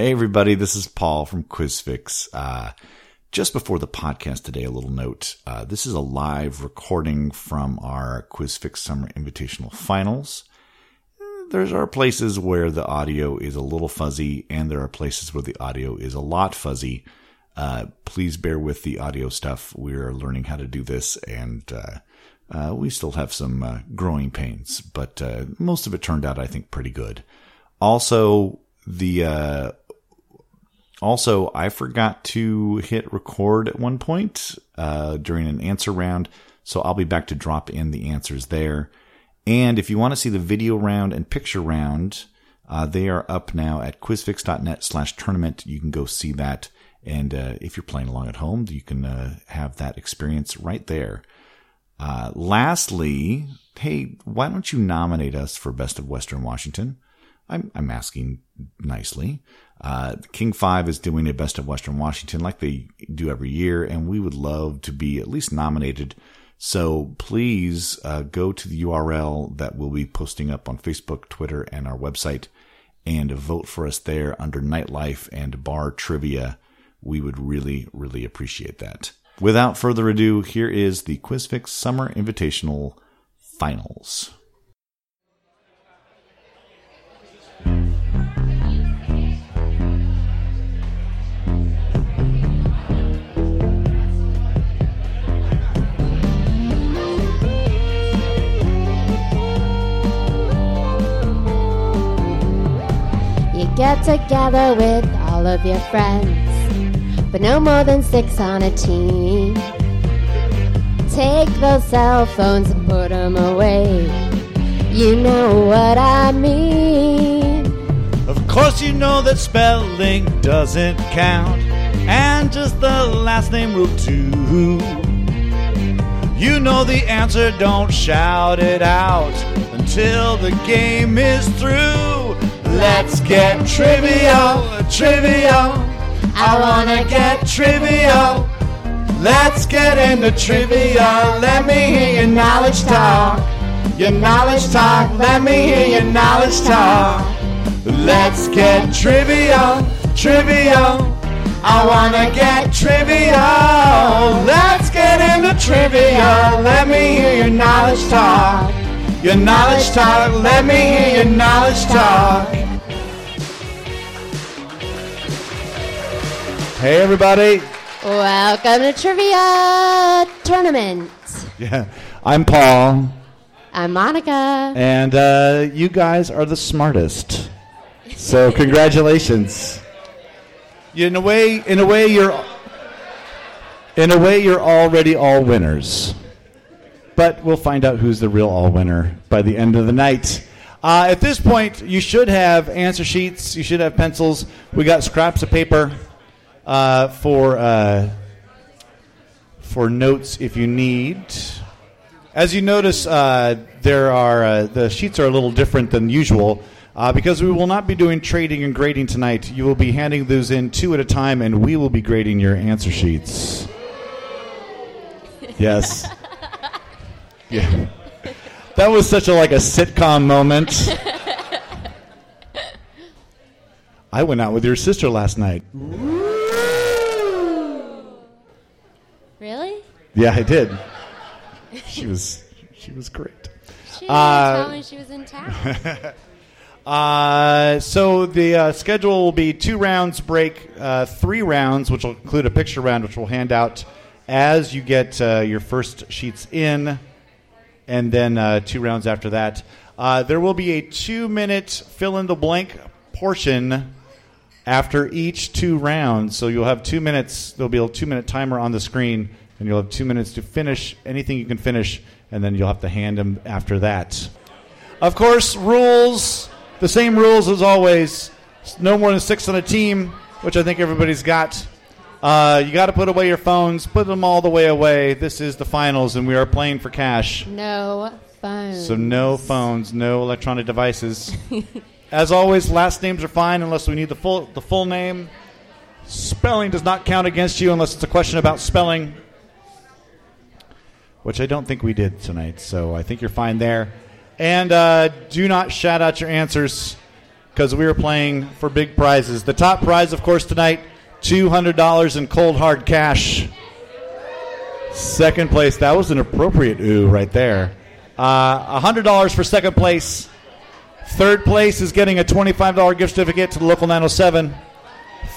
Hey, everybody, this is Paul from QuizFix. Uh, just before the podcast today, a little note. Uh, this is a live recording from our QuizFix Summer Invitational Finals. There are places where the audio is a little fuzzy, and there are places where the audio is a lot fuzzy. Uh, please bear with the audio stuff. We're learning how to do this, and uh, uh, we still have some uh, growing pains, but uh, most of it turned out, I think, pretty good. Also, the also I forgot to hit record at one point during an answer round, so I'll be back to drop in the answers there. And if you want to see the video round and picture round, uh, they are up now at quizfix.net slash tournament. You can go see that. And uh, if you're playing along at home, you can uh, have that experience right there. Uh, lastly, hey, why don't you nominate us for Best of Western Washington? I'm, I'm asking nicely. Uh, King 5 is doing a Best of Western Washington like they do every year, and we would love to be at least nominated so please uh, go to the URL that we'll be posting up on Facebook, Twitter, and our website and vote for us there under Nightlife and Bar Trivia. We would really, really appreciate that. Without further ado, here is the QuizFix Summer Invitational Finals. Get together with all of your friends, but no more than six on a team. Take those cell phones and put them away. You know what I mean. Of course, you know that spelling doesn't count, and just the last name will do. You know the answer, don't shout it out until the game is through. Let's get trivial, trivial. I wanna get trivial. Let's get into trivia. Let me hear your knowledge talk. Your knowledge talk. Let me hear your knowledge talk. Let's get trivial, trivial. I wanna get trivial. Let's get into trivia. Let me hear your knowledge talk. Your knowledge talk. Let me hear your knowledge talk. Hey, everybody. Welcome to Trivia Tournament. Yeah, I'm Paul. I'm Monika. And uh, you guys are the smartest. So congratulations. In a way, in a way, you're, in a way, you're already all winners. But we'll find out who's the real all winner by the end of the night. Uh, at this point, you should have answer sheets. You should have pencils. We got scraps of paper uh, for uh, for notes if you need. As you notice, uh, there are uh, the sheets are a little different than usual. Uh, because we will not be doing trading and grading tonight, you will be handing those in two at a time, and we will be grading your answer sheets. Yes. Yeah. That was such a like a sitcom moment. I went out with your sister last night. Really? Yeah, I did. She was she was great. She didn't uh, tell me she was in town. uh, so the uh, schedule will be two rounds break, uh, three rounds, which will include a picture round, which we'll hand out as you get uh, your first sheets in, and then uh, two rounds after that. there will be a two-minute fill-in-the-blank portion after each two rounds. So you'll have two minutes. There'll be a two-minute timer on the screen, and you'll have two minutes to finish anything you can finish, and then you'll have to hand them after that. Of course, rules the same rules as always. No more than six on a team, which I think everybody's got. Uh, you got to put away your phones. Put them all the way away. This is the finals, and we are playing for cash. No phones. So no phones, no electronic devices. As always, last names are fine unless we need the full the full name. Spelling does not count against you unless it's a question about spelling, which I don't think we did tonight. So I think you're fine there. And uh, do not shout out your answers. because we are playing for big prizes. The top prize, of course, tonight $200 in cold hard cash. Second place, that was an appropriate ooh right there. Uh, $100 for second place. Third place is getting a $25 gift certificate to the local 907.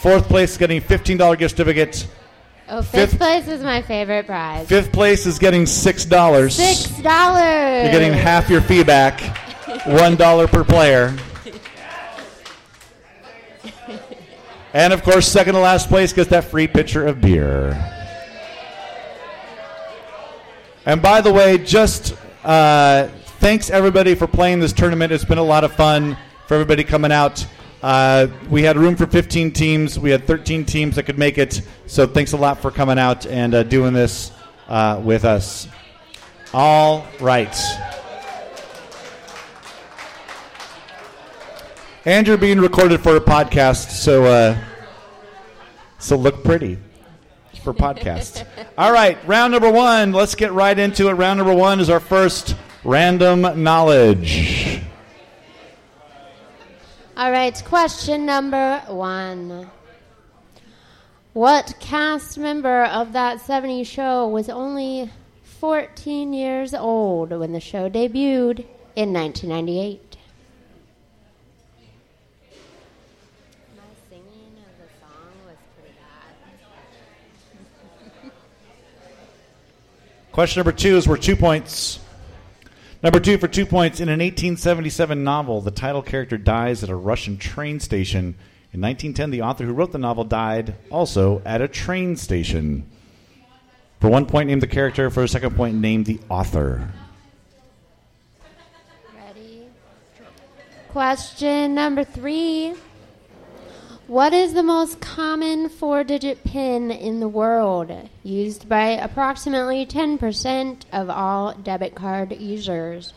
Fourth place is getting a $15 gift certificate. Oh, fifth, Fifth- place is my favorite prize. Fifth place is getting $6. Six dollars. You're getting half your fee back, $1 per player. And of course, second to last place gets that free pitcher of beer. And by the way, just uh, thanks everybody for playing this tournament. It's been a lot of fun for everybody coming out. Uh, we had room for 15 teams. We had 13 teams that could make it. So thanks a lot for coming out and uh, doing this uh, with us. All right. And you're being recorded for a podcast, so uh, so look pretty for podcasts. All right, round number one. Let's get right into it. Round number one is our first random knowledge. All right, question number one. What cast member of that 70s show was only 14 years old when the show debuted in 1998? Question number two is worth two points. Number two for two points. In an 1877 novel, the title character dies at a Russian train station. In 1910, the author who wrote the novel died also at a train station. For one point, name the character. For a second point, name the author. Ready? Question number three. What is the most common four digit PIN in the world, used by approximately 10% of all debit card users?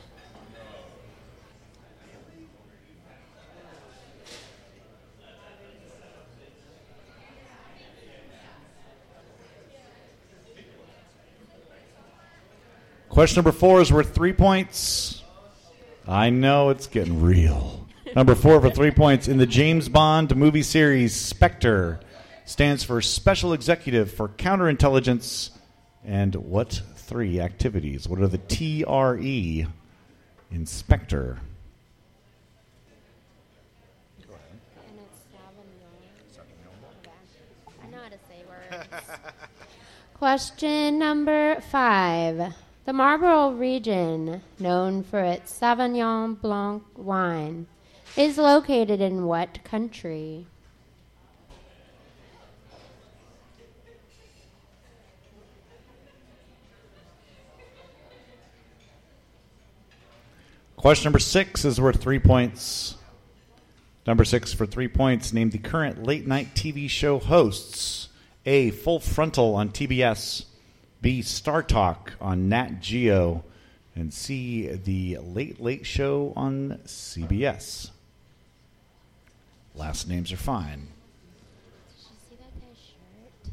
Question number four is worth three points. I know it's getting real. Number four for three points in the James Bond movie series, Spectre stands for Special Executive for Counterintelligence. And what three activities? What are the TRE in Spectre? And it's I know how to say words. Question number five. The Marlborough region, known for its Sauvignon Blanc wine, is located in what country? Question number six is worth three points. Number six for three points. Name the current late night TV show hosts. A. Full Frontal on TBS. B. Star Talk on Nat Geo. And C. The Late Late Show on CBS. Last names are fine. Did you see that guy's shirt? It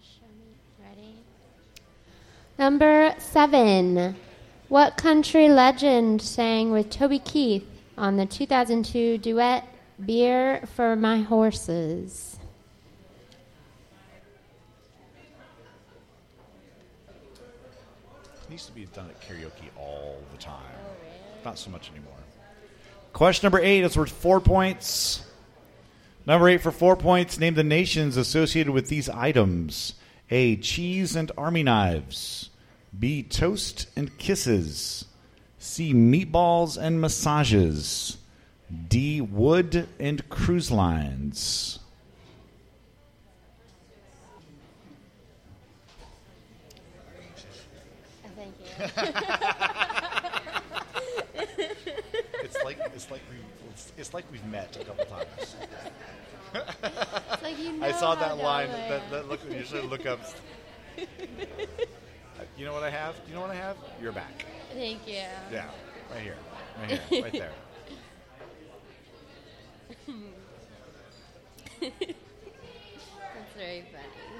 says, "Show me." Ready? Number seven. What country legend sang with Toby Keith on the 2002 duet "Beer for My Horses"? Needs to be done at karaoke all the time. Oh, Not so much anymore. Question number eight is worth four points. Number eight for four points. Name the nations associated with these items A. Cheese and army knives. B. Toast and kisses. C. Meatballs and massages. D. Wood and cruise lines. Thank you. It's like we it's, like we've met a couple times. It's like you know I saw that line. That, that look. You should look up. you know what I have? Do you know what I have? You're back. Thank you. Yeah, right here, right here, right there. That's very funny.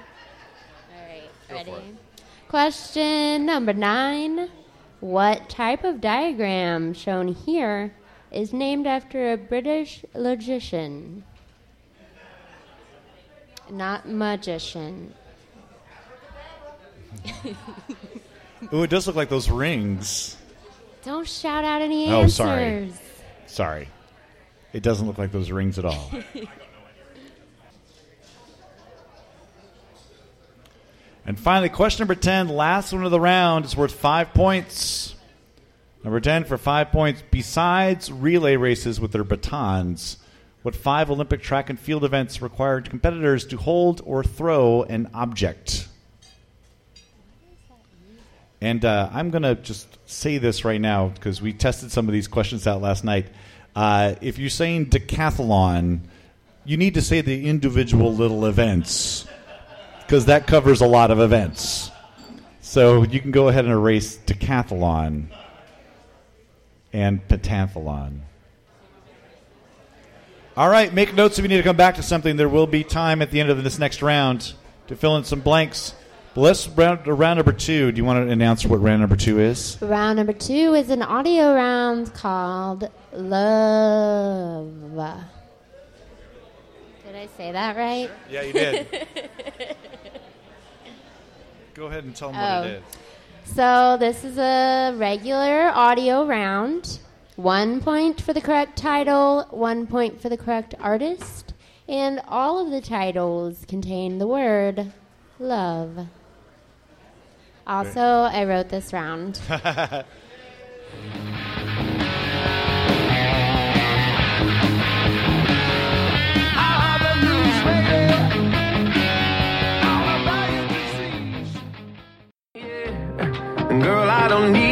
All right, Go ready? Question number nine. What type of diagram shown here is named after a British logician. Not magician. Ooh, it does look like those rings. Don't shout out any answers. Oh, sorry. Sorry. It doesn't look like those rings at all. and finally, question number 10, last one of the round, is worth five points. Number 10 for five points. Besides relay races with their batons, what five Olympic track and field events required competitors to hold or throw an object? And uh, I'm going to just say this right now because we tested some of these questions out last night. Uh, if you're saying decathlon, you need to say the individual little events because that covers a lot of events. So you can go ahead and erase decathlon and pentathlon. All right, make notes if you need to come back to something. There will be time at the end of this next round to fill in some blanks. But let's round, round number two. Do you want to announce what round number two is? Round number two is an audio round called Love. Did I say that right? Yeah, you did. Go ahead and tell them Oh. what it oh. is. So this is a regular audio round. One point for the correct title, one point for the correct artist, and all of the titles contain the word love. Also, I wrote this round. don't need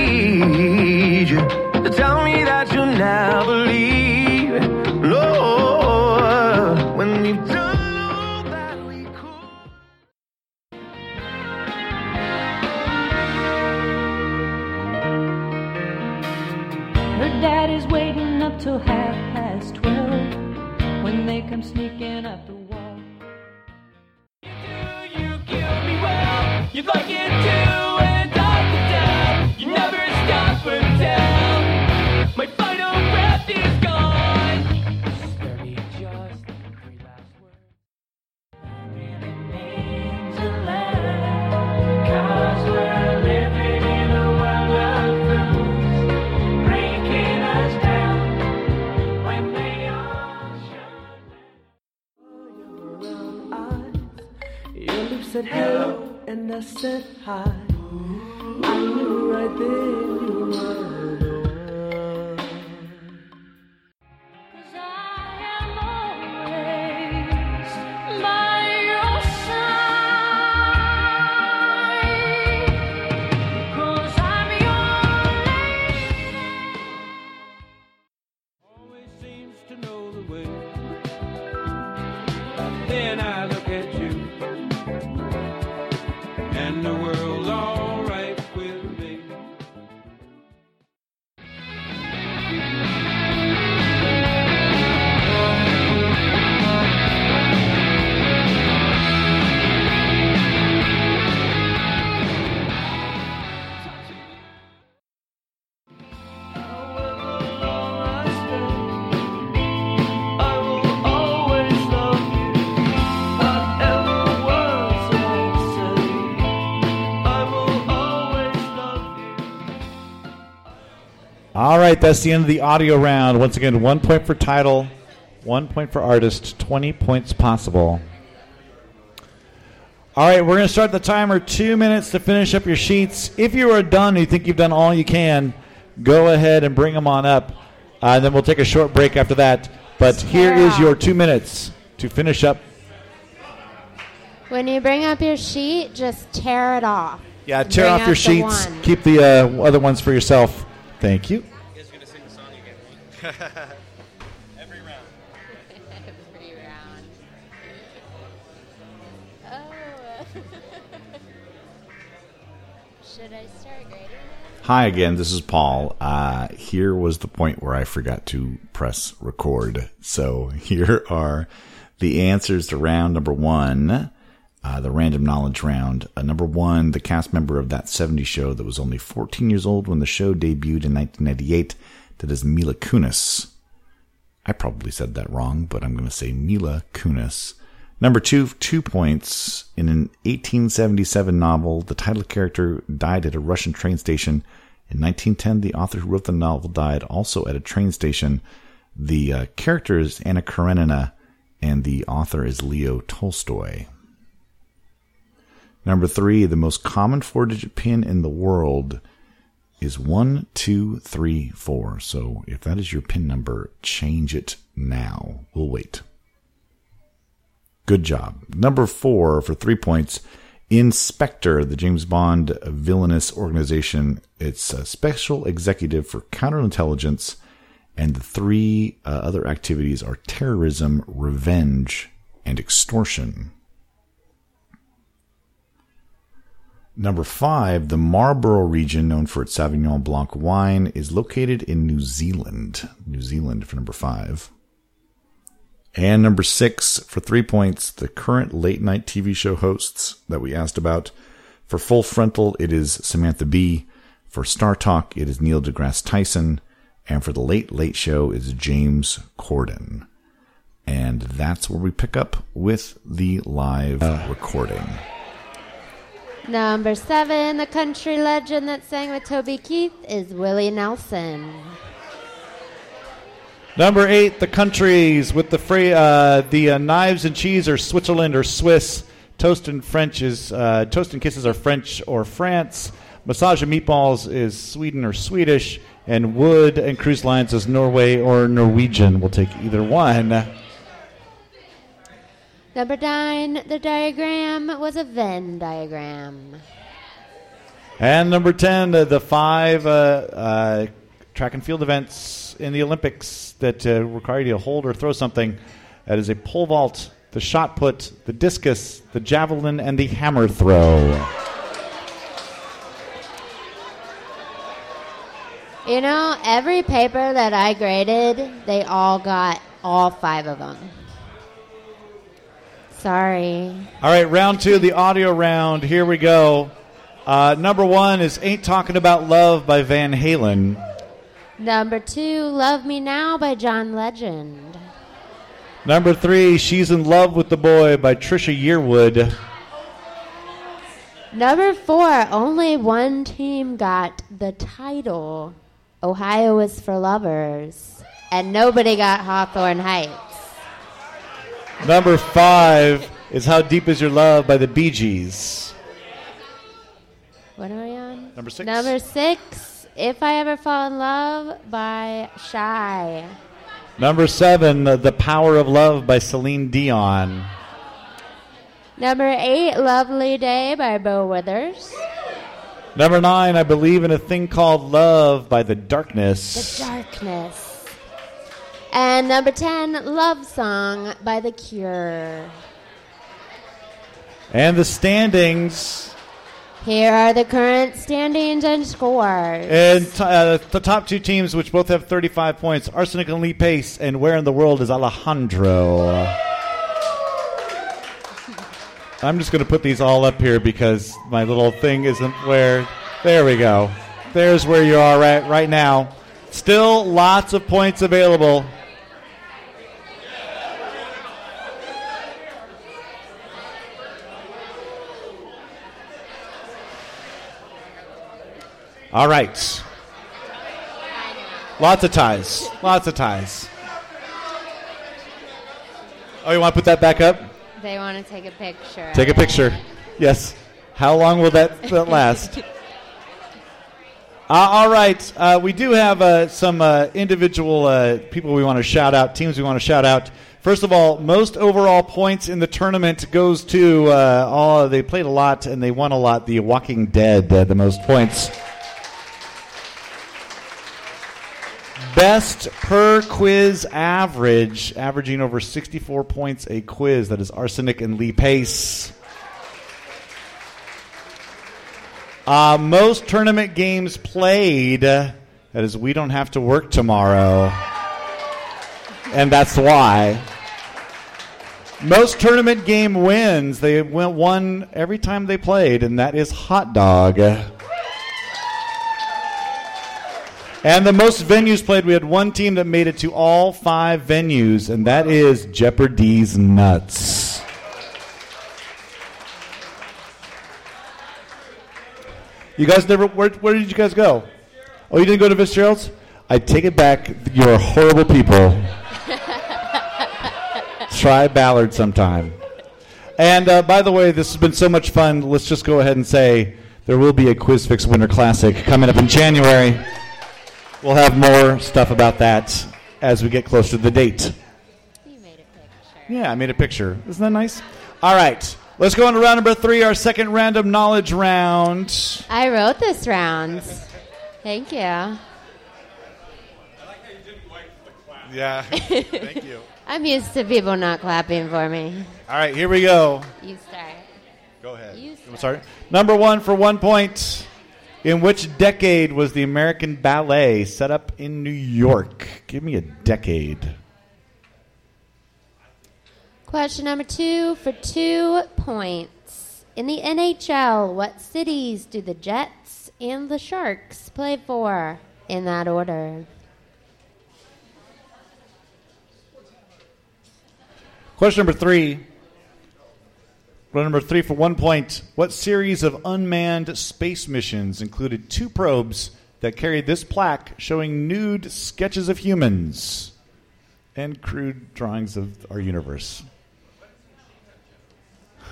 I said hi. And the world's right, that's the end of the audio round. Once again, one point for title, one point for artist, 20 points possible. All right, we're going to start the timer. Two minutes to finish up your sheets. If you are done, you think you've done all you can, go ahead and bring them on up. Uh, and then we'll take a short break after that. But here is your two minutes to finish up. When you bring up your sheet, just tear it off. Yeah, tear Bring off your sheets. one. Keep the uh, other ones for yourself. Thank you. Every round. Every round. Oh. Should I start grading? Hi again, this is Paul. Uh, here was the point where I forgot to press record. So here are the answers to round number one, uh, the random knowledge round. Uh, number one, the cast member of that 70s show that was only 14 years old when the show debuted in 1998. That is Mila Kunis. I probably said that wrong, but I'm going to say Mila Kunis. Number two, two points. In an 1877 novel, the title character died at a Russian train station. In 1910, the author who wrote the novel died also at a train station. The uh, character is Anna Karenina, and the author is Leo Tolstoy. Number three, the most common four digit pin in the world is one, two, three, four. So if that is your pin number, change it now. We'll wait. Good job. Number four for three points. In Spectre, the James Bond villainous organization. It's a special executive for counterintelligence, and the three uh, other activities are terrorism, revenge, and extortion. Number five, the Marlborough region, known for its Sauvignon Blanc wine, is located in New Zealand. New Zealand for number five. And number six, for three points, the current late night TV show hosts that we asked about. For Full Frontal, it is Samantha Bee. For Star Talk, it is Neil deGrasse Tyson. And for the Late Late Show, is James Corden. And that's where we pick up with the live recording. Number seven, the country legend that sang with Toby Keith is Willie Nelson. Number eight, the countries with the fra- uh, the uh, knives and cheese are Switzerland or Swiss. Toast and French is uh, toast and kisses are French or France. Massage and meatballs is Sweden or Swedish, and wood and cruise lines is Norway or Norwegian. We'll take either one. Number nine, the diagram was a Venn diagram. And number 10, uh, the five uh, uh, track and field events in the Olympics that uh, require you to hold or throw something. That is a pole vault, the shot put, the discus, the javelin, and the hammer throw. You know, every paper that I graded, they all got all five of them. Sorry. All right, round two, the audio round. Here we go. Uh, number one is Ain't Talking About Love by Van Halen. Number two, Love Me Now by John Legend. Number three, She's in Love with the Boy by Trisha Yearwood. Number four, only one team got the title. Ohio is for lovers. And nobody got Hawthorne Heights. Number five is How Deep Is Your Love by the Bee Gees. What are we on? Number six. Number six, If I Ever Fall in Love by Shai. Number seven, The Power of Love by Celine Dion. Number eight, Lovely Day by Bo Withers. Number nine, I Believe in a Thing Called Love by The Darkness. The Darkness. And number 10, Love Song by The Cure. And the standings. Here are the current standings and scores. And t- uh, the top two teams, which both have 35 points, Arsenic and Lee Pace, and Where in the World is Alejandro? I'm just going to put these all up here because my little thing isn't where. There we go. There's where you are right, right now. Still lots of points available. All right. Lots of ties. Lots of ties. Oh, you want to put that back up? They want to take a picture. Take a picture. Yes. How long will that, that last? Uh, all right. Uh, we do have uh, some uh, individual uh, people we want to shout out, teams we want to shout out. First of all, most overall points in the tournament goes to uh, all. They played a lot and they won a lot. The Walking Dead, uh, the most points. Best per quiz average, averaging over 64 points a quiz. That is Arsenic and Lee Pace. Uh, most tournament games played. That is, we don't have to work tomorrow. And that's why. Most tournament game wins. They went one every time they played, and that is hot dog. And the most venues played, we had one team that made it to all five venues, and that is Jeopardy's Nuts. You guys never, where, where did you guys go? Oh, you didn't go to Fitzgerald's? I take it back. You're horrible people. Try Ballard sometime. And uh, by the way, this has been so much fun. Let's just go ahead and say there will be a QuizFix Winter Classic coming up in January. We'll have more stuff about that as we get closer to the date. You made a picture. Yeah, I made a picture. Isn't that nice? All right. Let's go on to round number three, our second random knowledge round. I wrote this round. Thank you. I like how you didn't wipe the clap. Yeah. Thank you. I'm used to people not clapping for me. All right, here we go. You start. Go ahead. You I'm sorry. Number one for one point. In which decade was the American Ballet set up in New York? Give me a decade. Question number two for two points. In the NHL, what cities do the Jets and the Sharks play for? In that order. Question number three. Question number three for one point. What series of unmanned space missions included two probes that carried this plaque showing nude sketches of humans and crude drawings of our universe?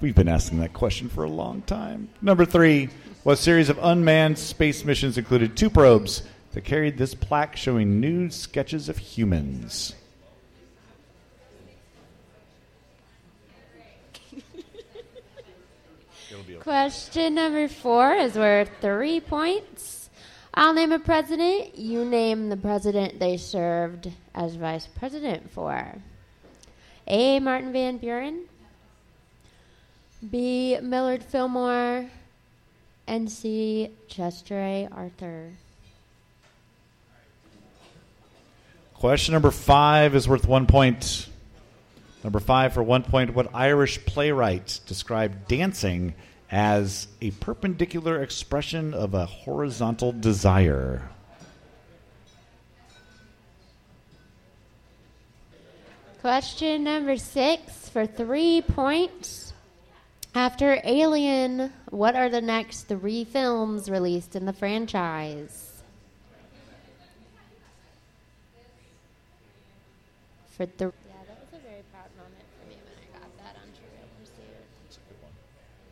We've been asking that question for a long time. Number three. What series of unmanned space missions included two probes that carried this plaque showing nude sketches of humans? Question number four is worth three points. I'll name a president. You name the president they served as vice president for. A. Martin Van Buren. B. Millard Fillmore. And C. Chester A. Arthur. Question number five is worth one point. Number five for one point. What Irish playwright described dancing as a perpendicular expression of a horizontal desire? Question number six for three points. After Alien, what are the next three films released in the franchise? For the yeah, that was a very proud moment for me when I got that on Trivial Pursuit.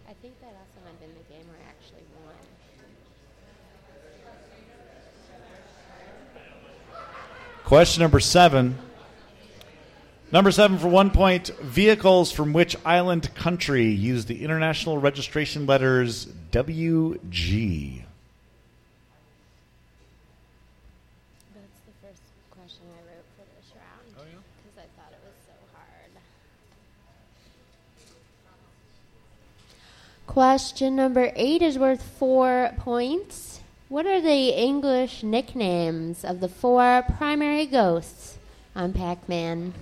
I think that also might have been the game where I actually won. Question number seven. Number seven for one point. Vehicles from which island country use the international registration letters WG? That's the first question I wrote for this round oh, because I thought it was so hard. Question number eight is worth four points. What are the English nicknames of the four primary ghosts on Pac Man?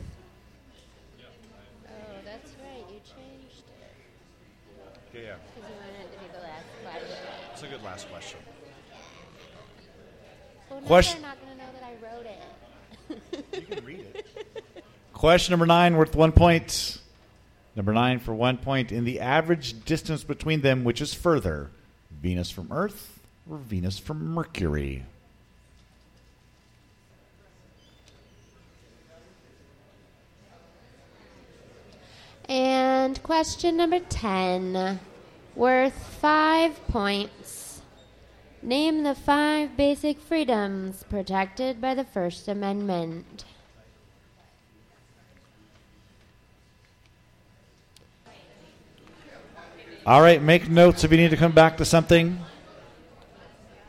Oh, that's right. You changed it Yeah, because you wanted it to be the last question. it's a good last question. Well, now Question- they're not going to know that I wrote it. You can read it. Question number nine, worth one point. Number nine for one point. In the average distance between them, which is further, Venus from Earth or Venus from Mercury? And question number 10, worth five points. Name the five basic freedoms protected by the First Amendment. All right, make notes if you need to come back to something.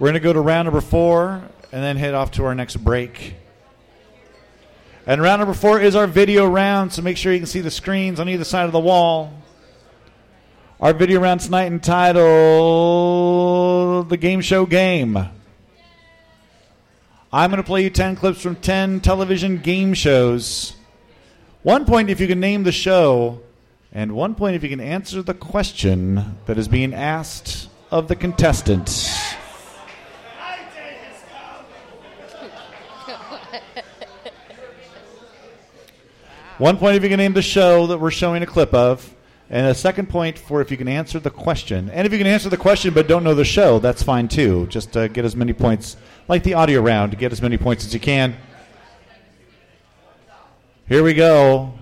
We're going to go to round number four and then head off to our next break. And round number four is our video round, so make sure you can see the screens on either side of the wall. Our video round tonight entitled The Game Show Game. I'm going to play you 10 clips from 10 television game shows. One point if you can name the show, and one point if you can answer the question that is being asked of the contestants. One point if you can name the show that we're showing a clip of, and a second point for if you can answer the question. And if you can answer the question but don't know the show, that's fine too. Just uh, get as many points, like the audio round, get as many points as you can. Here we go.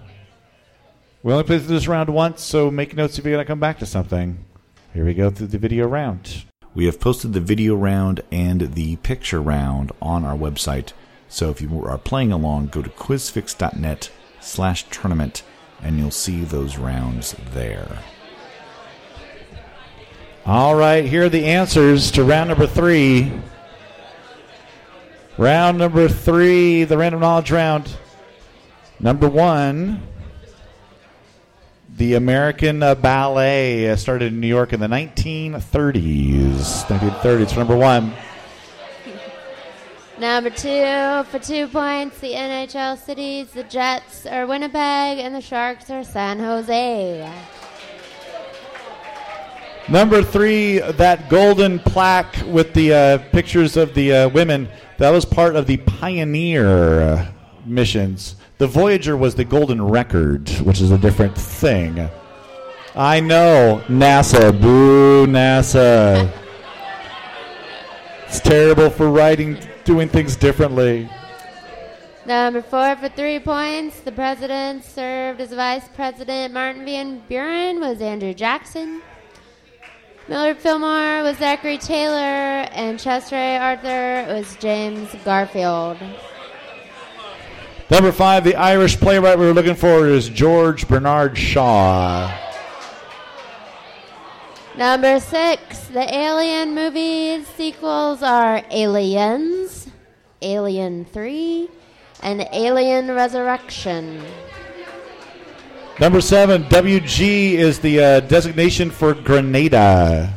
We only played through this round once, so make notes if you're going to come back to something. Here we go through the video round. We have posted the video round and the picture round on our website, so if you are playing along, go to quizfix.net slash tournament and you'll see those rounds there. All right, here are the answers to round number three. Round number three, the random knowledge round. Number one, the American uh, Ballet uh, started in New York in the 1930s. 1930s for number one. Number two, for two points, the NHL cities, the Jets are Winnipeg, and the Sharks are San Jose. Number three, that golden plaque with the uh, pictures of the uh, women, that was part of the Pioneer uh, missions. The Voyager was the golden record, which is a different thing. I know. NASA. Boo, NASA. It's terrible for writing, doing things differently. Number four, for three points, the president served as vice president. Martin Van Buren was Andrew Jackson. Millard Fillmore was Zachary Taylor, and Chester A. Arthur was James Garfield. Number five, the Irish playwright we were looking for is George Bernard Shaw. Number six, the Alien movies sequels are Aliens, Alien 3, and Alien Resurrection. Number seven, WG is the uh, designation for Grenada.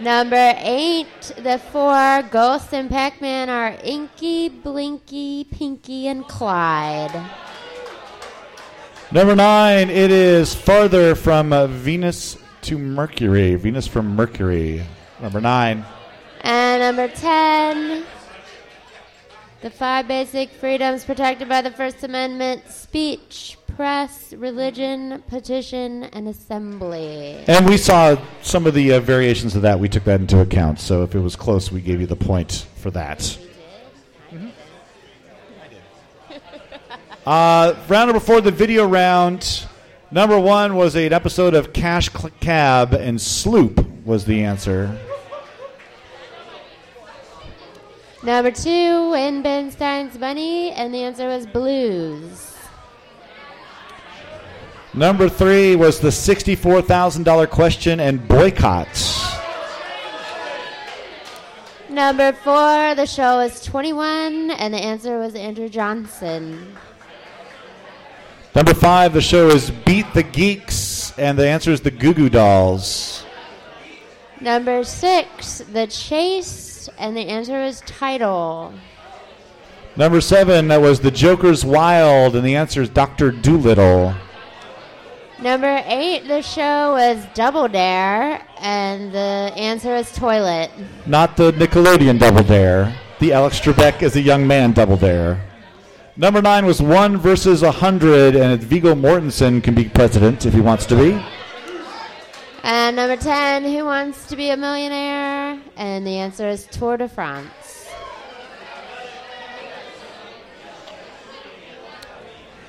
Number eight, the four Ghosts and Pac Man are Inky, Blinky, Pinky, and Clyde. Number nine, it is farther from uh, Venus to Mercury. Venus from Mercury. Number nine. And number 10, the five basic freedoms protected by the First Amendment speech, press, religion, petition, and assembly. And we saw some of the uh, variations of that. We took that into account. So if it was close, we gave you the point for that. Uh, round number four, the video round. Number one was an episode of Cash Cab, and Sloop was the answer. Number two, Win Ben Stein's Money, and the answer was blues. Number three was the $64,000 question and boycotts. Number four, the show is 21, and the answer was Andrew Johnson. Number five, the show is Beat the Geeks, and the answer is the Goo Goo Dolls. Number six, The Chase, and the answer is Title. Number seven, that was The Joker's Wild, and the answer is Dr. Dolittle. Number eight, the show was Double Dare, and the answer is Toilet. Not the Nickelodeon Double Dare, the Alex Trebek as a young man Double Dare. Number nine was one versus a hundred, and Viggo Mortensen can be president if he wants to be. And number 10, Who Wants to Be a Millionaire? And the answer is Tour de France.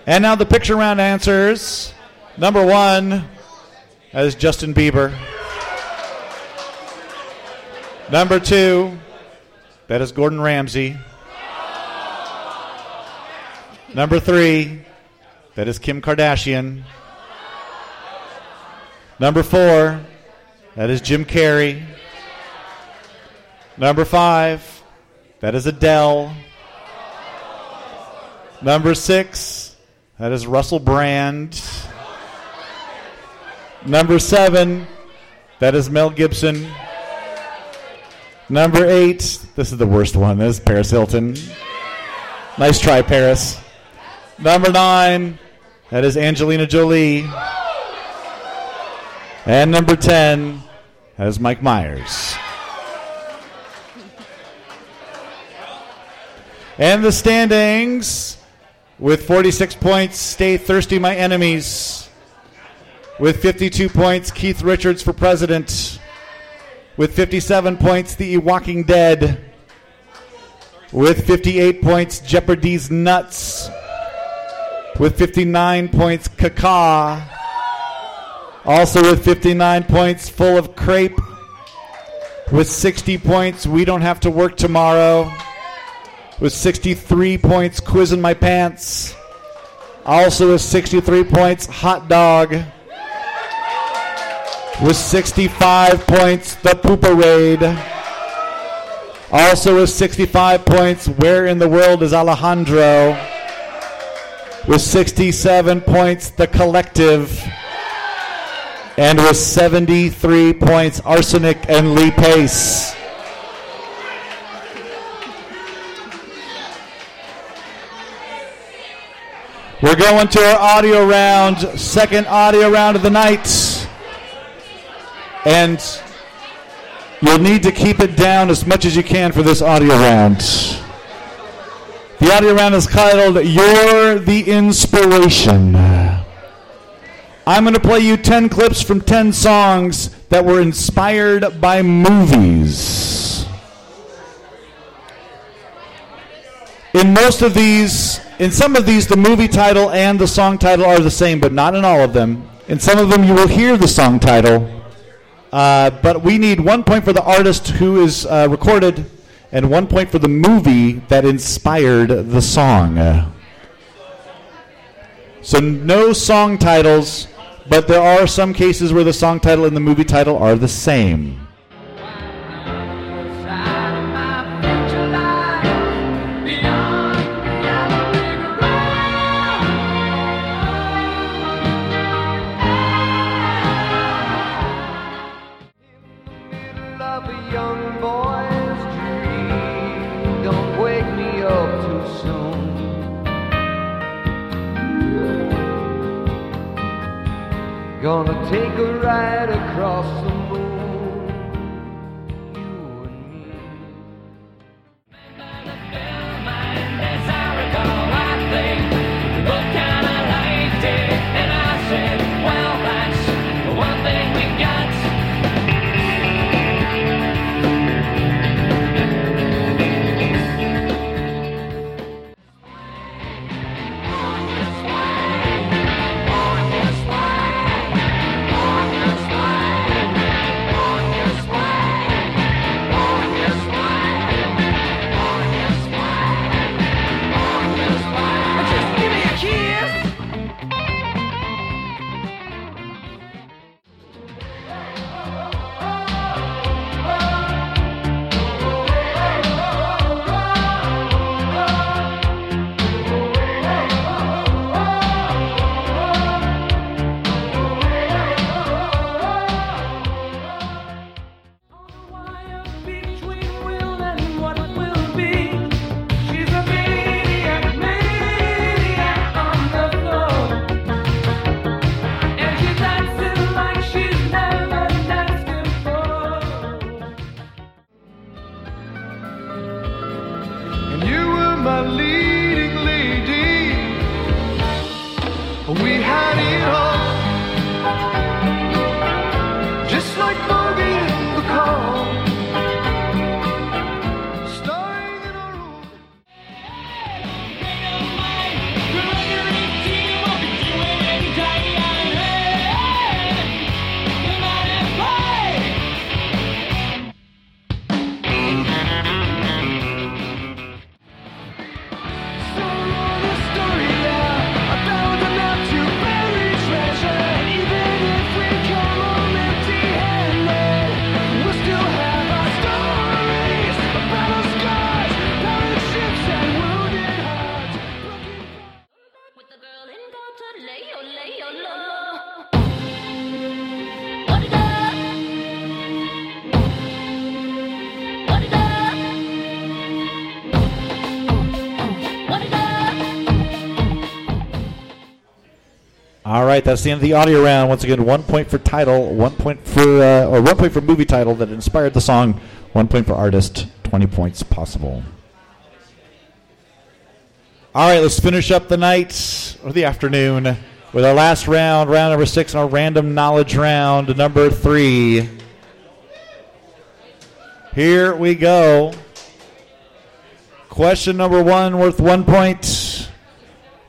And now the picture round answers. Number one is Justin Bieber. Number two, that is Gordon Ramsay. Number three, that is Kim Kardashian. Number four, that is Jim Carrey. Number five, that is Adele. Number six, that is Russell Brand. Number seven, that is Mel Gibson. Number eight, this is the worst one. This is Paris Hilton. Nice try, Paris. Number nine, that is Angelina Jolie. And number 10, has Mike Myers. And the standings with 46 points, Stay Thirsty, My Enemies. With 52 points, Keith Richards for president. With 57 points, The Walking Dead. With 58 points, Jeopardy's Nuts. With 59 points, Kaka. Also with 59 points, Full of Crepe. With 60 points, We Don't Have to Work Tomorrow. With 63 points, Quiz in My Pants. Also with 63 points, Hot Dog. With 65 points, The Pooperade. Also with 65 points, Where in the World is Alejandro? With 67 points, The Collective. And with 73 points, Arsenic and Lee Pace. We're going to our audio round, second audio round of the night. And you'll need to keep it down as much as you can for this audio round. The audio round is titled You're the Inspiration. I'm going to play you 10 clips from 10 songs that were inspired by movies. In most of these, in some of these, the movie title and the song title are the same, but not in all of them. In some of them, you will hear the song title. Uh, but we need one point for the artist who is uh, recorded, and one point for the movie that inspired the song. So no song titles, but there are some cases where the song title and the movie title are the same. Take a ride right, that's the end of the audio round. Once again, one point for title, one point for uh, or one point for movie title that inspired the song, one point for artist, twenty points possible. All right, let's finish up the night or the afternoon with our last round, round number six, our random knowledge round, number three. Here we go. Question number one, worth one point.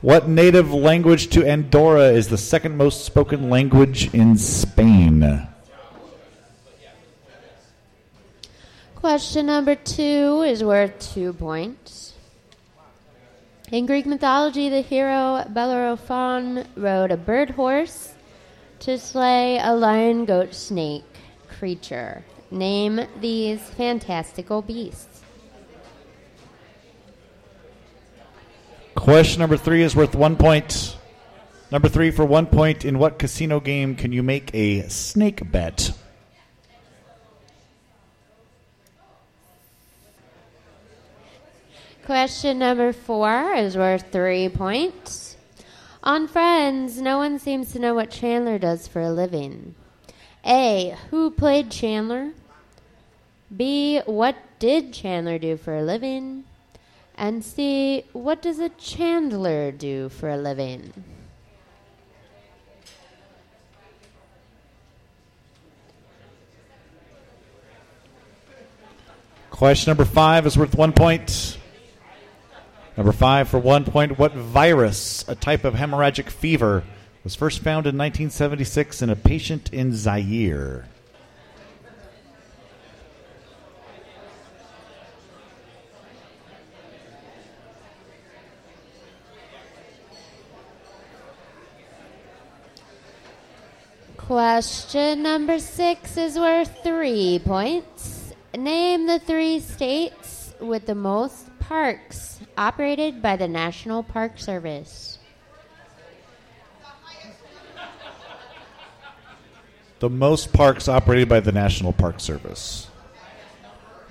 What native language to Andorra is the second most spoken language in Spain? Question number two is worth two points. In Greek mythology, the hero Bellerophon rode a bird horse to slay a lion goat snake creature. Name these fantastical beasts. Question number three is worth one point. Number three for one point. In what casino game can you make a snake bet? Question number four is worth three points. On Friends, no one seems to know what Chandler does for a living. A. Who played Chandler? B. What did Chandler do for a living? And see What does a Chandler do for a living? Question number five is worth one point. Number five for one point. What virus, a type of hemorrhagic fever, was first found in 1976 in a patient in Zaire? Question number six is worth three points. Name the three states with the most parks operated by the National Park Service. The most parks operated by the National Park Service.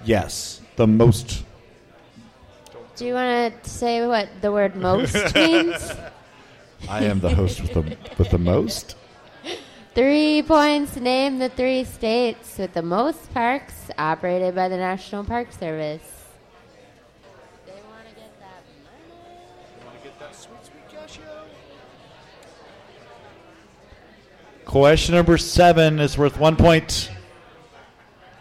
Yes, the most. Do you want to say what the word most means? I am the host with the with the most. Three points. Name the three states with the most parks operated by the National Park Service. They want to get that Question number seven is worth one point.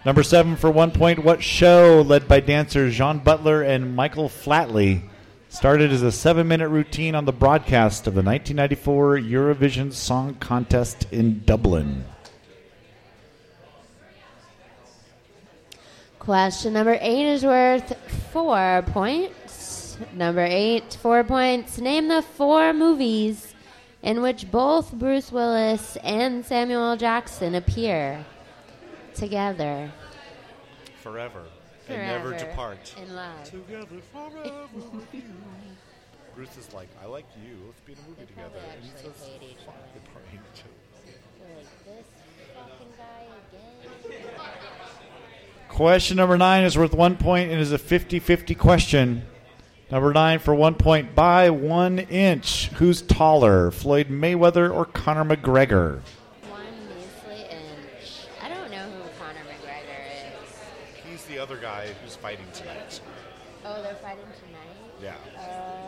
Number seven for one point. What show, led by dancers Jean Butler and Michael Flatley, started as a seven minute routine on the broadcast of the 1994 Eurovision Song Contest in Dublin? Question number eight is worth four points. Number eight, four points. Name the four movies in which both Bruce Willis and Samuel Jackson appear together. Forever. Forever In love. Together forever. Bruce is like, I like you. Let's be in a movie They together. And he says, "Fuck, other. they probably hate each other." Like, this fucking guy again. Question number nine is worth one point and is a 50 50 question. Number nine for one point by one inch. Who's taller, Floyd Mayweather or Conor McGregor? One measly inch. I don't know who Conor McGregor is. He's the other guy who's fighting tonight. Oh, they're fighting tonight? Yeah. Oh.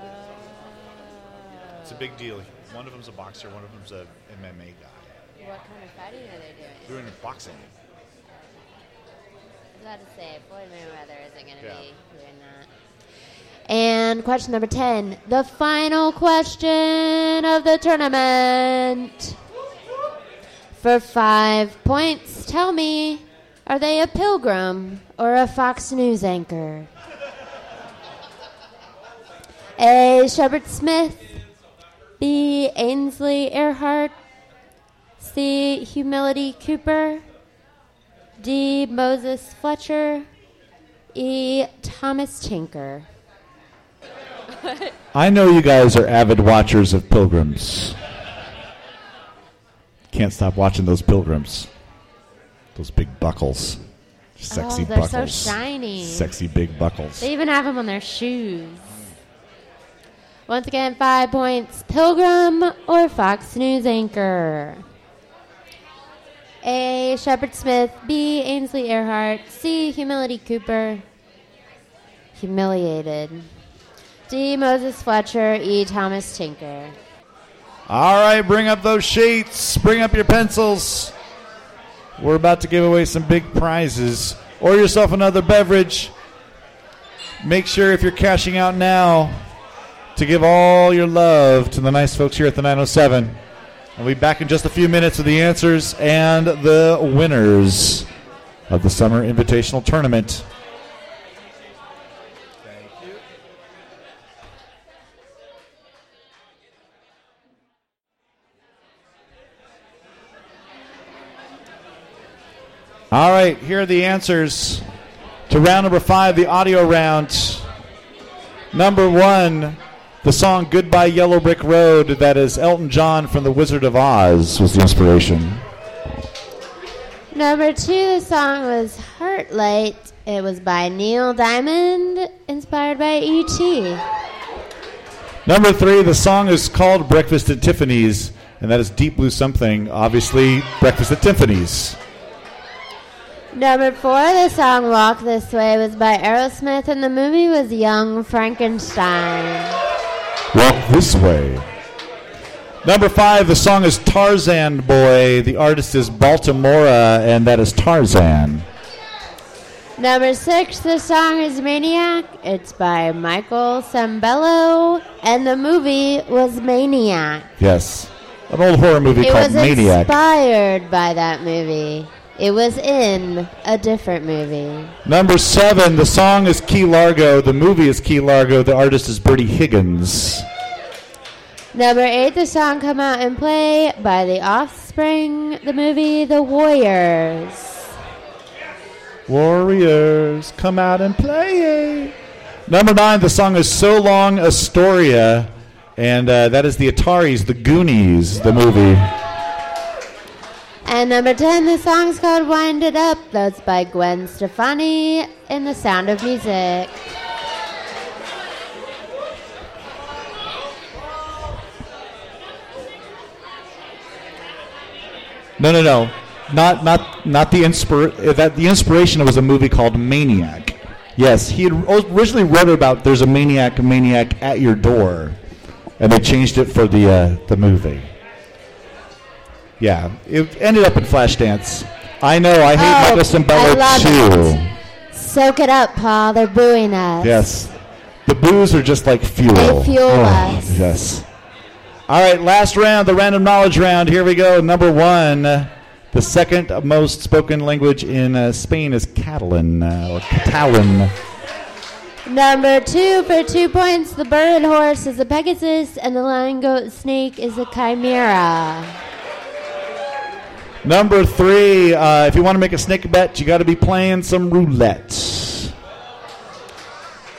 It's a big deal. One of them's a boxer, one of them's a MMA guy. What kind of fighting are they doing? Doing boxing. I was about to say, Floyd Mayweather isn't going to Yeah. be doing that. And question number 10, the final question of the tournament. For five points, tell me, are they a pilgrim or a Fox News anchor? A. Shepard Smith, B. Ainsley Earhardt, C. Humility Cooper, D. Moses Fletcher, E. Thomas Tinker. I know you guys are avid watchers of pilgrims. Can't stop watching those pilgrims. Those big buckles. Sexy oh, they're buckles. so shiny. Sexy big buckles. They even have them on their shoes. Once again, five points. Pilgrim or Fox News anchor? A. Shepard Smith. B. Ainsley Earhardt. C. Humility Cooper. Humiliated. D. Moses Fletcher, E. Thomas Tinker. All right, bring up those sheets. Bring up your pencils. We're about to give away some big prizes. Or yourself another beverage. Make sure if you're cashing out now to give all your love to the nice folks here at the 907. I'll be back in just a few minutes with the answers and the winners of the Summer Invitational Tournament. All right, here are the answers to round number five, the audio round. Number one, the song Goodbye Yellow Brick Road, that is Elton John from The Wizard of Oz, was the inspiration. Number two, the song was Heart Light. It was by Neil Diamond, inspired by E.T. Number three, the song is called Breakfast at Tiffany's, and that is Deep Blue Something, obviously, Breakfast at Tiffany's. Number four, the song Walk This Way was by Aerosmith, and the movie was Young Frankenstein. Walk this way. Number five, the song is Tarzan Boy. The artist is Baltimora, and that is Tarzan. Number six, the song is Maniac. It's by Michael Sembello, and the movie was Maniac. Yes. An old horror movie It called was Maniac. inspired by that movie. It was in a different movie. Number seven, the song is Key Largo. The movie is Key Largo. The artist is Bertie Higgins. Number eight, the song Come Out and Play by The Offspring. The movie The Warriors. Warriors, come out and play. Number nine, the song is So Long Astoria. And uh, that is the Ataris, the Goonies, the movie. And number 10, the song's called Wind It Up. That's by Gwen Stefani in The Sound of Music. No, no, no. Not, not, not the inspir- uh, that the inspiration was a movie called Maniac. Yes, he originally wrote about there's a maniac, a maniac at your door, and they changed it for the uh, the movie. Yeah, it ended up in Flashdance. I know. I hate Oh, Michael Sembello too. it. Soak it up, Paul. They're booing us. Yes, the booze are just like fuel. They fuel Oh, us. Yes. All right, last round, the random knowledge round. Here we go. Number one, the second most spoken language in uh, Spain is Catalan uh, or Catalan. Number two for two points, the bird horse is a Pegasus, and the lion goat snake is a Chimera. Number three, uh, if you want to make a snake bet, you got to be playing some roulette.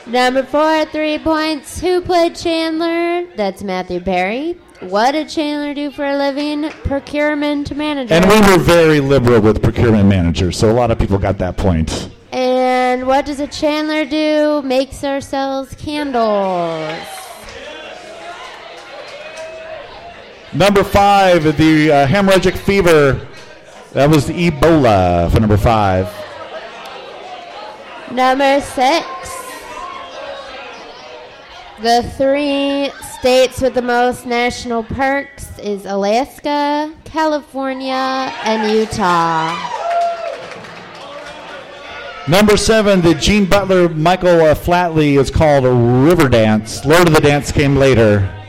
Number four, three points. Who played Chandler? That's Matthew Perry. What did Chandler do for a living? Procurement manager. And we were very liberal with procurement managers, so a lot of people got that point. And what does a Chandler do? Makes or sells candles. Number five, the uh, hemorrhagic fever. That was Ebola for number five. Number six. The three states with the most national parks is Alaska, California, and Utah. Number seven, the Jean Butler Michael uh, Flatley is called Riverdance. Lord of the Dance came later.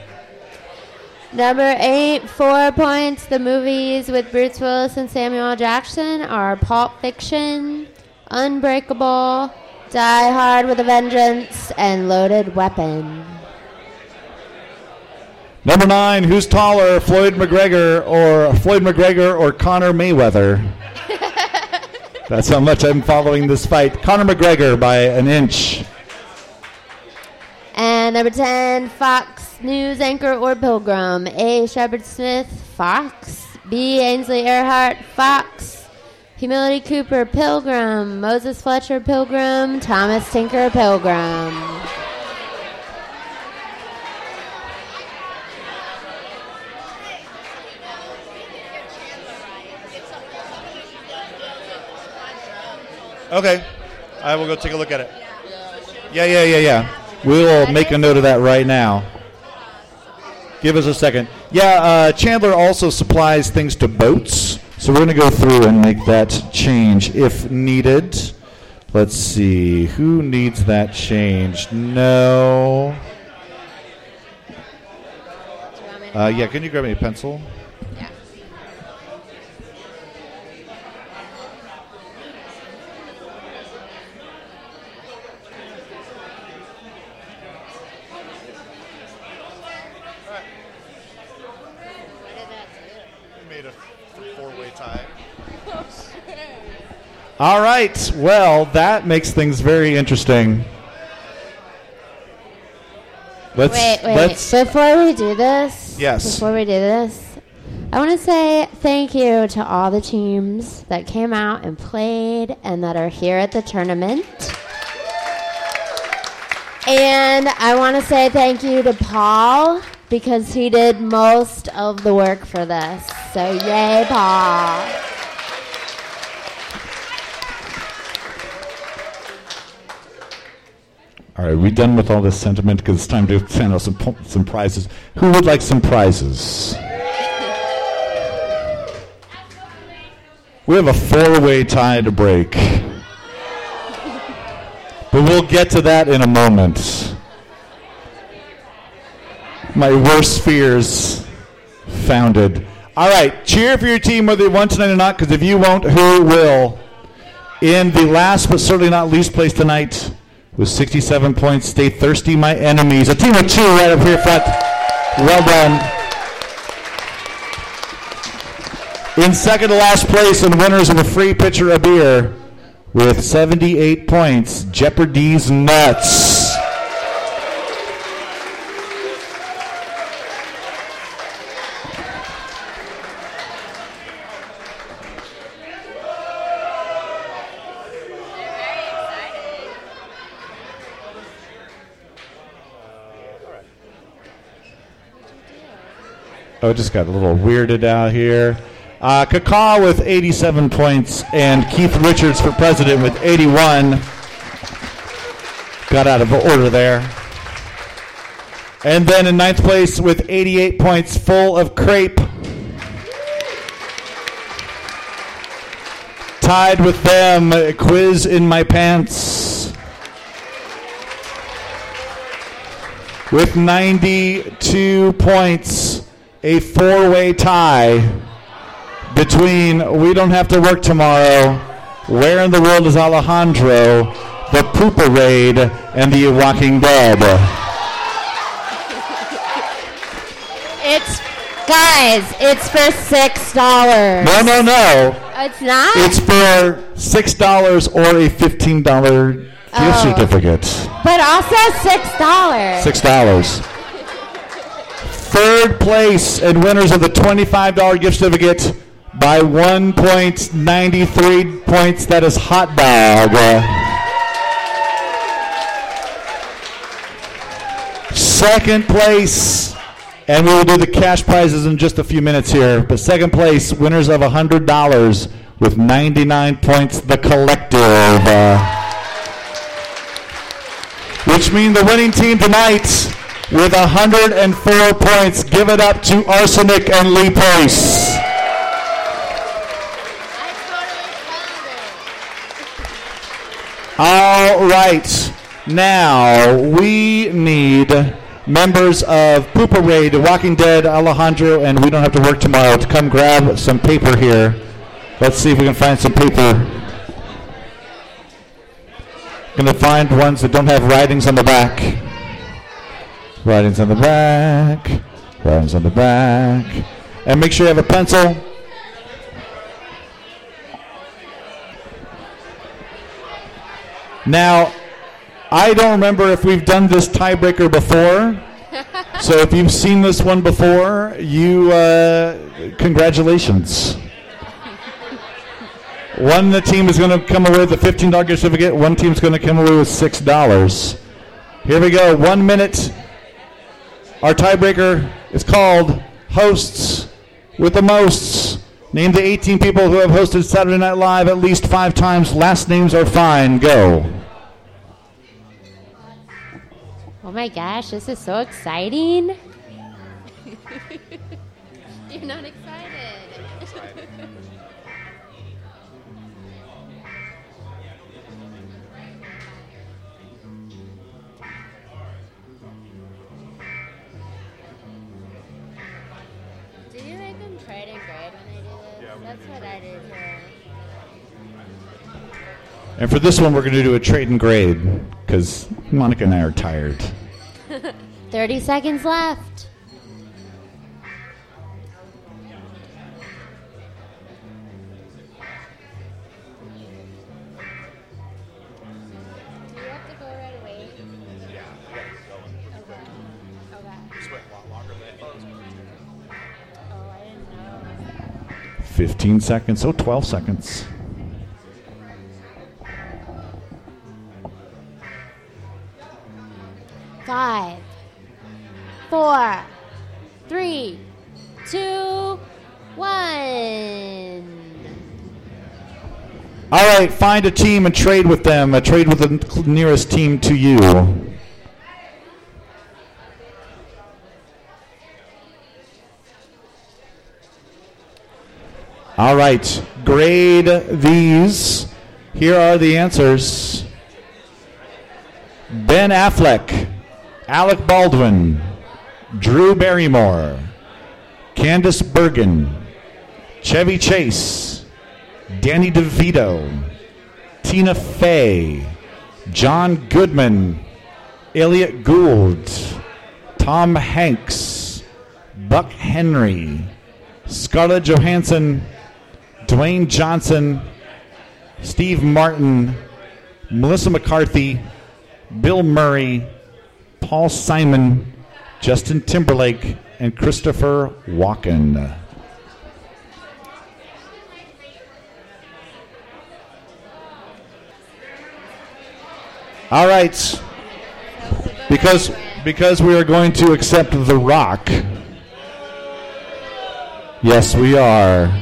Number eight, four points. The movies with Bruce Willis and Samuel Jackson are Pulp Fiction, Unbreakable, Die Hard with a Vengeance, and Loaded Weapon. Number nine, who's taller, Floyd McGregor or Floyd McGregor or Conor Mayweather? That's how much I'm following this fight. Conor McGregor by an inch. And number 10, Fox News anchor or Pilgrim. A. Shepard Smith, Fox. B. Ainsley Earhardt, Fox. Humility Cooper, Pilgrim. Moses Fletcher, Pilgrim. Thomas Tinker, Pilgrim. Okay. I will go take a look at it. Yeah, yeah, yeah, yeah. We'll make a note of that right now. Give us a second. Yeah, uh, Chandler also supplies things to boats, so we're going to go through and make that change if needed. Let's see. Who needs that change? No. Uh, yeah, can you grab me a pencil? Yeah. made a four-way tie. All right. Well, that makes things very interesting. Let's Wait, wait. let's Before we do this, Yes. Before we do this, I want to say thank you to all the teams that came out and played and that are here at the tournament. And I want to say thank you to Paul because he did most of the work for this. So yay, Paul. All right, we're done with all this sentiment because it's time to send out some some prizes. Who would like some prizes? We have a four-way tie to break, but we'll get to that in a moment. My worst fears founded. All right, cheer for your team whether you won tonight or not, because if you won't, who will? In the last but certainly not least place tonight, with 67 points, stay thirsty, my enemies. A team of two right up here front. Well done. In second to last place and winners of a free pitcher of beer with 78 points, Jeopardy's Nuts. Oh, it just got a little weirded out here. Uh, with 87 points and Keith Richards for president with 81. Got out of order there. And then in ninth place with 88 points, full of crepe. Tied with them, quiz in my pants. With 92 points, a four way tie between We Don't Have to Work Tomorrow, Where in the World is Alejandro, The Pooperade, and The Walking Dead. It's guys, it's for six dollars. No, no, no. It's not. It's for $6 or a $15 gift Oh. certificate. but also six dollars. $6. Third place and winners of the $25 gift certificate by 1.93 points. That is hot dog. Second place, and we will do the cash prizes in just a few minutes here. But second place, winners of $100 with 99 points, the collective. Which means the winning team tonight with 104 points. Give it up to Arsenic and Lee Pace. All right. Now we need members of Pooperade, Walking Dead, Alejandro, and We Don't Have to Work Tomorrow to come grab some paper here. Let's see if we can find some paper. Gonna find ones that don't have writings on the back. Writings on the back. Writings on the back. And make sure you have a pencil. Now, I don't remember if we've done this tiebreaker before. so if you've seen this one before, you uh, congratulations. One the team is going to come away with a fifteen dollar gift certificate. One team is going to come away with six dollars. Here we go. One minute. Our tiebreaker is called hosts with the mosts. Name the 18 people who have hosted Saturday Night Live at least five times. Last names are fine. Go. Oh my gosh, this is so exciting. You're not excited. That's what I did here. And for this one, we're going to do a trade and grade because Monika and I are tired. 30 seconds left. 15 seconds, so 12 seconds. Five, four, three, two, one. All right, find a team and trade with them. Uh, trade with the nearest team to you. All right, grade these. Here are the answers Ben Affleck, Alec Baldwin, Drew Barrymore, Candice Bergen, Chevy Chase, Danny DeVito, Tina Fey, John Goodman, Elliott Gould, Tom Hanks, Buck Henry, Scarlett Johansson, Dwayne Johnson, Steve Martin, Melissa McCarthy, Bill Murray, Paul Simon, Justin Timberlake, and Christopher Walken. All right. Because because we are going to accept the rock. Yes, we are.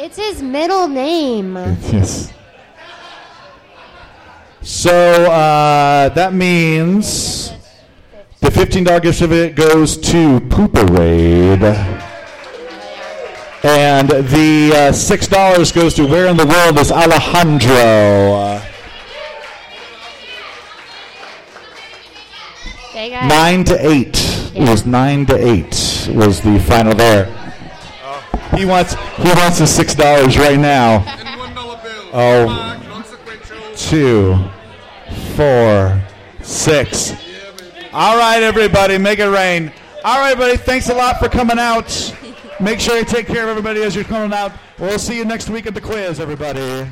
It's his middle name. Yes. So uh, that means the fifteen dollar gift certificate goes to Pooperade, and the uh, six dollars goes to Where in the World is Alejandro? Nine to eight. It was nine to eight was the final there. He wants he wants the six dollars right now. Oh, two, four, six. All right, everybody, make it rain. All right, everybody, thanks a lot for coming out. Make sure you take care of everybody as you're coming out. We'll see you next week at the quiz, everybody.